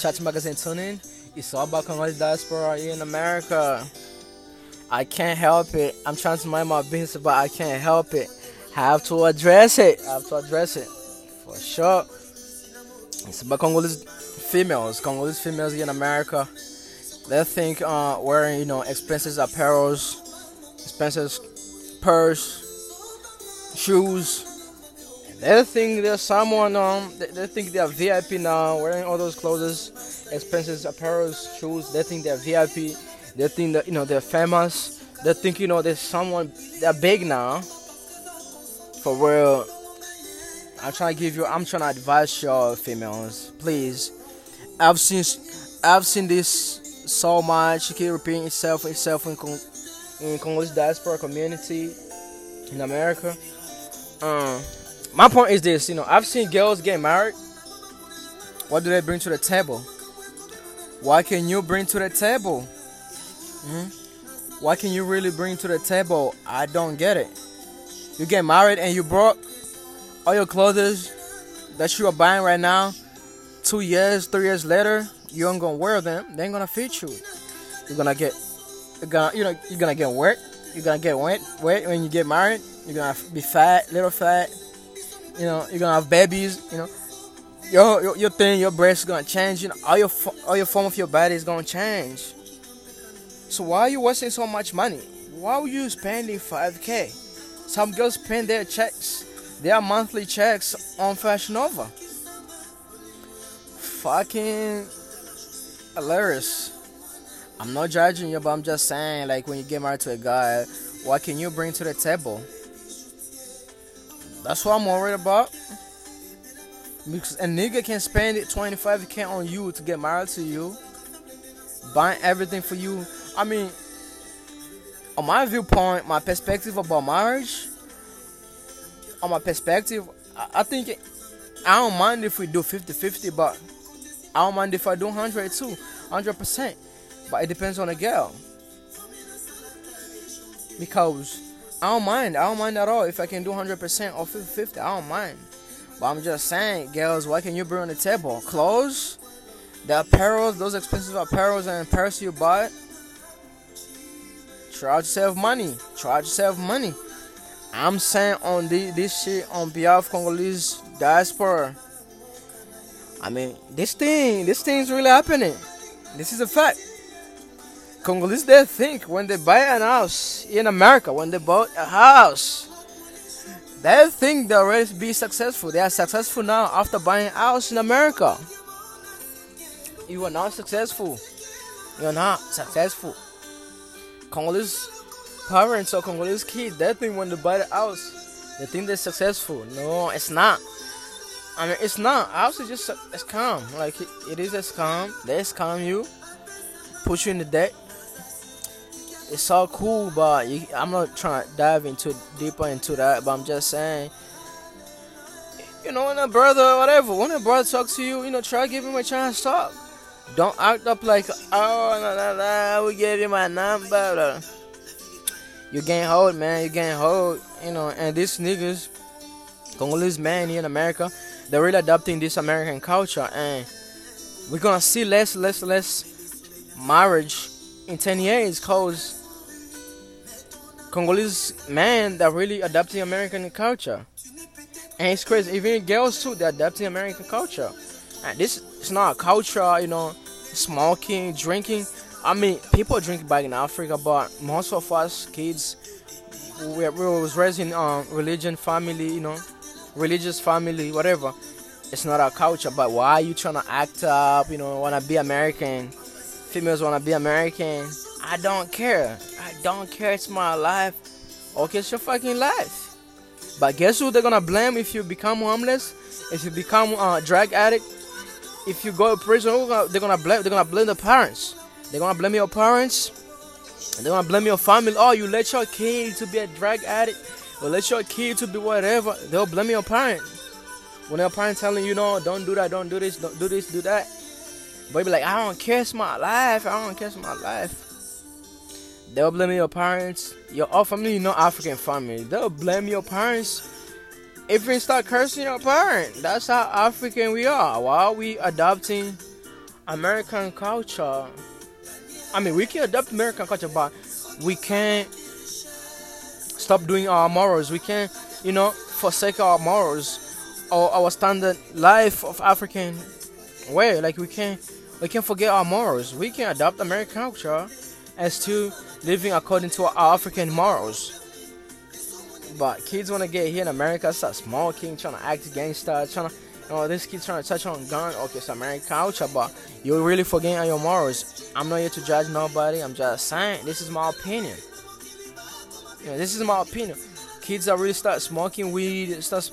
Chat Magazine tune in. It's all about Congolese diaspora here in America. I can't help it. I'm trying to mind my business, but I can't help it. Have to address it. Have to address it. For sure. It's about Congolese females. Congolese females here in America. They think uh, wearing, you know, expensive apparels, expensive purse, shoes. They think there's someone um they, they think they're VIP now, wearing all those clothes, expensive apparel, shoes. They think they're VIP. They think that you know they're famous. They think you know there's someone they're big now. For real. I'm trying to give you. I'm trying to advise y'all females, please. I've seen I've seen this so much. Keep repeating itself itself in Cong- in Congolese diaspora community in America. Um, my point is this: you know, I've seen girls get married. What do they bring to the table? What can you bring to the table? Hmm? What can you really bring to the table? I don't get it. You get married and you brought all your clothes that you are buying right now. Two years, three years later, you ain't gonna wear them. They ain't gonna fit you. You're gonna get, you're gonna, you know, you're gonna get wet. You're gonna get wet, wet when you get married. You're gonna be fat, little fat. You know, you're gonna have babies. You know, your your, your thing, your breast is gonna change. You know, all your all your form of your body is gonna change. So why are you wasting so much money? Why are you spending 5k? Some girls spend their checks, their monthly checks on Fashion Nova. Fucking hilarious. I'm not judging you, but I'm just saying, like, when you get married to a guy, what can you bring to the table? That's what I'm worried about. Because a nigga can spend it 25k on you to get married to you, buying everything for you. I mean, on my viewpoint, my perspective about marriage, on my perspective, I, I think I don't mind if we do 50 50, but I don't mind if I do 100 too, 100%. But it depends on the girl. Because I don't mind, I don't mind at all if I can do 100% or 50 50, I don't mind. But I'm just saying, girls, what can you bring on the table? Clothes, the apparel, those expensive apparels and purse you bought. Try to save money. Try to save money. I'm saying on the, this shit on behalf of Congolese diaspora. I mean, this thing, this thing's really happening. This is a fact. Congolese, they think when they buy an house in America, when they bought a house, they think they'll be successful. They are successful now after buying a house in America. You are not successful. You are not successful. Congolese parents or Congolese kids, they think when they buy the house, they think they're successful. No, it's not. I mean, it's not. House is just a, scam. Like it is a scam. They scam you, put you in the debt. It's all cool, but you, I'm not trying to dive into deeper into that. But I'm just saying, you know, when a brother, whatever, when a brother talks to you, you know, try give him a chance to talk. Don't act up like, oh, no, no, no, we gave you my number. You gain hold, man. You gain hold, you know. And these niggas, Congolese man here in America, they're really adopting this American culture, and we're gonna see less, less, less marriage in 10 years because Congolese men that really adopting American culture. And it's crazy, even girls too, they're adopting American culture. And this is not a culture, you know, smoking, drinking. I mean, people drink back in Africa, but most of us kids, we, we was raised in um, religion, family, you know, religious family, whatever. It's not our culture, but why are you trying to act up, you know, want to be American? Females want to be American. I don't care. I don't care. It's my life. Okay, it's your fucking life. But guess who they're gonna blame if you become homeless? If you become a uh, drug addict? If you go to prison, they're gonna blame. They're gonna blame the parents. They're gonna blame your parents. They're gonna blame your family. Oh, you let your kid to be a drug addict, or let your kid to be whatever. They'll blame your parents. When your parents telling you, no, don't do that, don't do this, don't do this, do that. But be like, I don't care, it's my life. I don't care, it's my life. They'll blame your parents. Your all family, no African family. They'll blame your parents if you start cursing your parent. That's how African we are. Why are we adopting American culture. I mean, we can adopt American culture, but we can't stop doing our morals. We can't, you know, forsake our morals or our standard life of African way. Like we can't, we can't forget our morals. We can adopt American culture as to living according to our African morals. But kids want to get here in America, start smoking, trying to act gangster, trying to oh, this kid's trying to touch on gun. Okay, it's American culture, but you're really forgetting your morals. I'm not here to judge nobody. I'm just saying this is my opinion. Yeah, this is my opinion. Kids that really start smoking weed, start.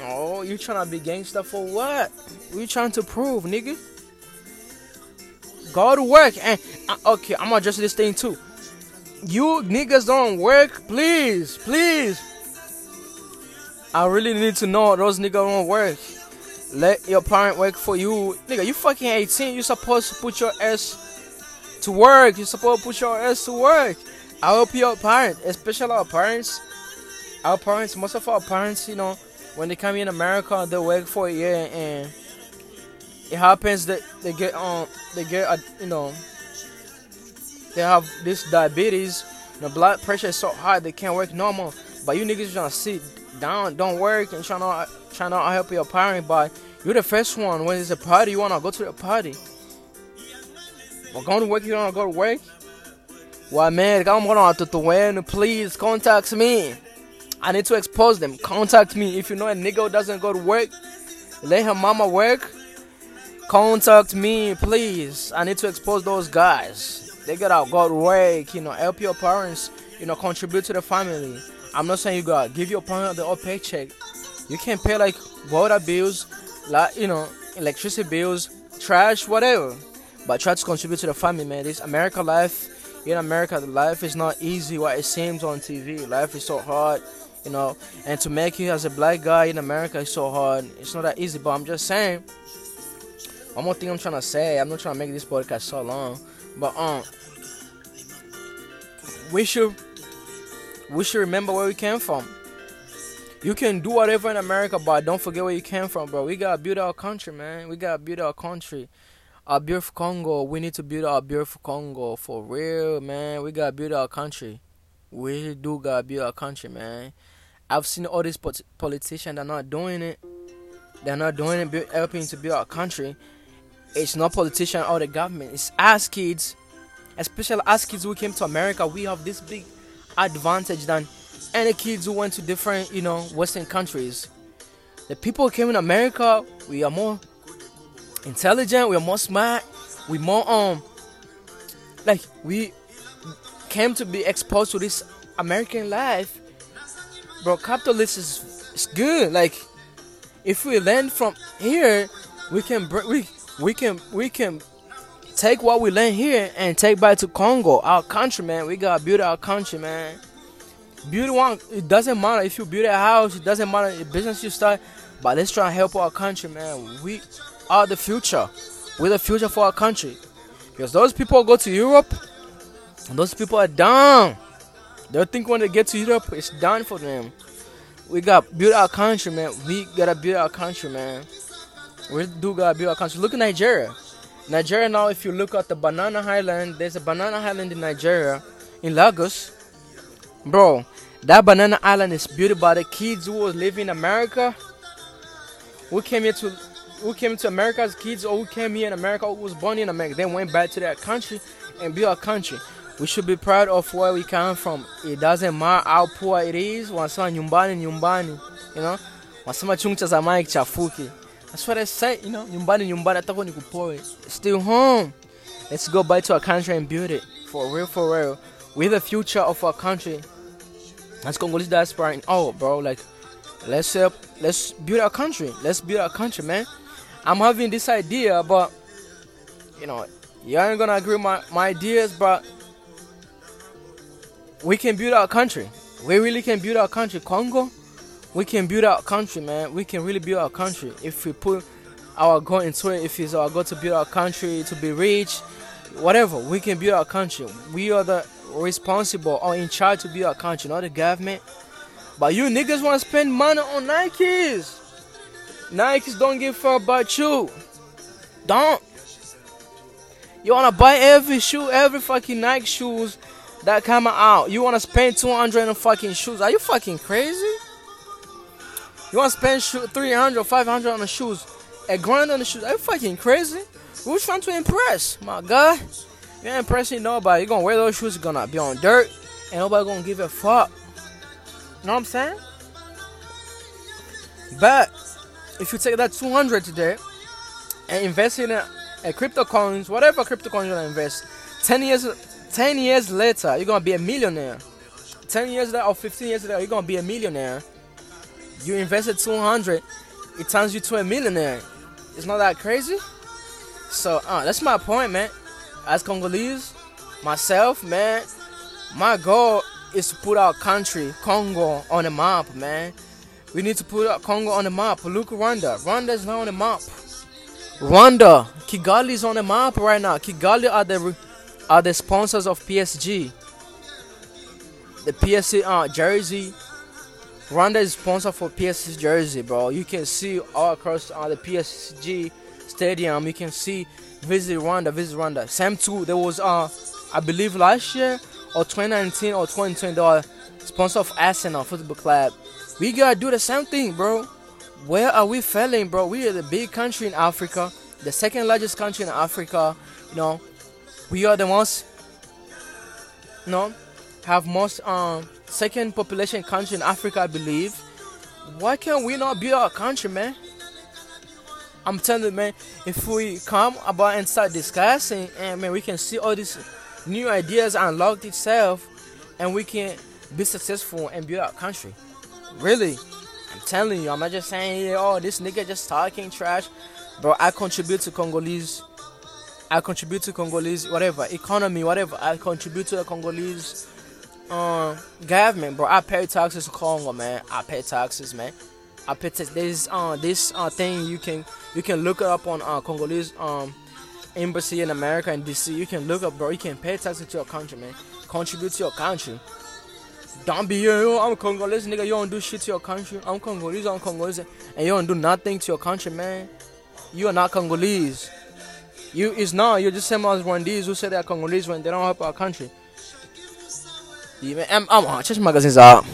Oh, you trying to be gangster for what? What you trying to prove, nigga? Go to work and uh, okay, I'm gonna address this thing too. You niggas don't work, please, please. I really need to know those niggas don't work. Let your parent work for you. Nigga, you fucking 18. You supposed to put your ass to work. You supposed to put your ass to work. I hope your parents, especially our parents, our parents, most of our parents, you know, when they come in America, they work for a year and it happens that they get um they get you know they have this diabetes, the blood pressure is so high they can't work normal. But you niggas trying to sit down, don't work, and trying to trying to help your parent. But you're the first one when it's a party, you wanna go to the party. But going to work, you wanna go to work. Well, man, come on to win. Please contact me. I need to expose them. Contact me if you know a nigga doesn't go to work. Let her mama work. Contact me, please. I need to expose those guys. They gotta go to work. You know, help your parents. You know, contribute to the family. I'm not saying you gotta give your parents the whole paycheck. You can pay like water bills, like you know, electricity bills, trash, whatever. But try to contribute to the family, man. This America life, in America, life is not easy what it seems on TV. Life is so hard, you know. And to make it as a black guy in America is so hard. It's not that easy. But I'm just saying. One more thing I'm trying to say. I'm not trying to make this podcast so long, but um, we should we should remember where we came from. You can do whatever in America, but don't forget where you came from, bro. We gotta build our country, man. We gotta build our country. Our beautiful Congo. We need to build our beautiful Congo for real, man. We gotta build our country. We do gotta build our country, man. I've seen all these politicians are not doing it. They're not doing it, helping to build our country. It's not politician or the government. It's us kids, especially us kids who came to America. We have this big advantage than any kids who went to different, you know, Western countries. The people came in America, we are more intelligent, we are more smart, we more um like we came to be exposed to this American life. Bro, capitalism is, is good. Like if we learn from here, we can we we can we can take what we learn here and take back to Congo, our country, man. We gotta build our country, man. Build one. It doesn't matter if you build a house. It doesn't matter the business you start. But let's try and help our country, man. We are the future. We're the future for our country. Because those people go to Europe, those people are down. They think when they get to Europe, it's done for them. We got build our country, man. We gotta build our country, man. We do gotta build our country. Look at Nigeria. Nigeria now, if you look at the Banana Island, there's a Banana Island in Nigeria, in Lagos. Bro, that Banana Island is built by the kids who was living in America. We came here to, who came to America as kids, or who came here in America, who was born in America, then went back to their country and built a country. We should be proud of where we come from. It doesn't matter how poor it is. Wanasema nyumbani nyumbani, you know. Wanasema chungu cha zamani kichafuki. That's what I say, you know. Nyumbani nyumbani hata kwa nikupoe. Still home. Let's go back to our country and build it. For real, for real. We're the future of our country. Let's Congolese diaspora and all, bro. Like, let's help. Let's build our country. Let's build our country, man. I'm having this idea, but you know, you ain't gonna agree with my, my ideas, but we can build our country. We really can build our country. Congo, we can build our country, man. We can really build our country if we put our goal into it. If it's our goal to build our country, to be rich, whatever, we can build our country. We are the responsible or in charge to build our country, not the government. But you niggas want to spend money on Nikes. Nikes don't give a fuck about you. Don't. You wanna buy every shoe, every fucking Nike shoes that come out. You wanna spend 200 on fucking shoes. Are you fucking crazy? You wanna spend 300 500 on the shoes? A grand on the shoes? Are you fucking crazy? Who's trying to impress? My God. You ain't impressing nobody. You're gonna wear those shoes, you're gonna be on dirt, and nobody gonna give a fuck. You know what I'm saying? But if you take that 200 today and invest in a, a crypto coins, whatever crypto coins you wanna invest, 10 years 10 years later, you're gonna be a millionaire. 10 years later or 15 years later, you're gonna be a millionaire. You invested 200, it turns you to a millionaire. It's not that crazy. So, uh, that's my point, man. As Congolese, myself, man, my goal is to put our country, Congo, on the map, man. We need to put Congo on the map. Look, Rwanda. Rwanda is not on the map. Rwanda, Kigali is on the map right now. Kigali are the are the sponsors of PSG. The PSG uh, jersey. Rwanda is sponsor for PSG jersey, bro. You can see all across uh, the PSG stadium. You can see visit Rwanda, visit Rwanda. Same too. There was uh, I believe last year or 2019 or 2020, they were sponsor of Arsenal Football Club. We gotta do the same thing, bro. Where are we failing, bro? We are the big country in Africa, the second largest country in Africa. You know, we are the most, know, have most um second population country in Africa, I believe. Why can't we not build our country, man? I'm telling you, man, if we come about and start discussing, and man, we can see all these new ideas unlocked itself, and we can be successful and build our country. Really, I'm telling you, I'm not just saying, oh, this nigga just talking trash, bro. I contribute to Congolese. I contribute to Congolese, whatever economy, whatever. I contribute to the Congolese uh, government, bro. I pay taxes to Congo, man. I pay taxes, man. I pay taxes. There's uh this uh thing you can you can look it up on uh Congolese um embassy in America in DC. You can look up, bro. You can pay taxes to your country, man. Contribute to your country. Don't be yo, I'm Congolese, nigga. You don't do shit to your country. I'm Congolese, I'm Congolese, and you don't do nothing to your country, man. You are not Congolese. You is not. You're just same as Rwandese who say they're Congolese when they don't help our country. Even I'm, I'm on. Check magazines out.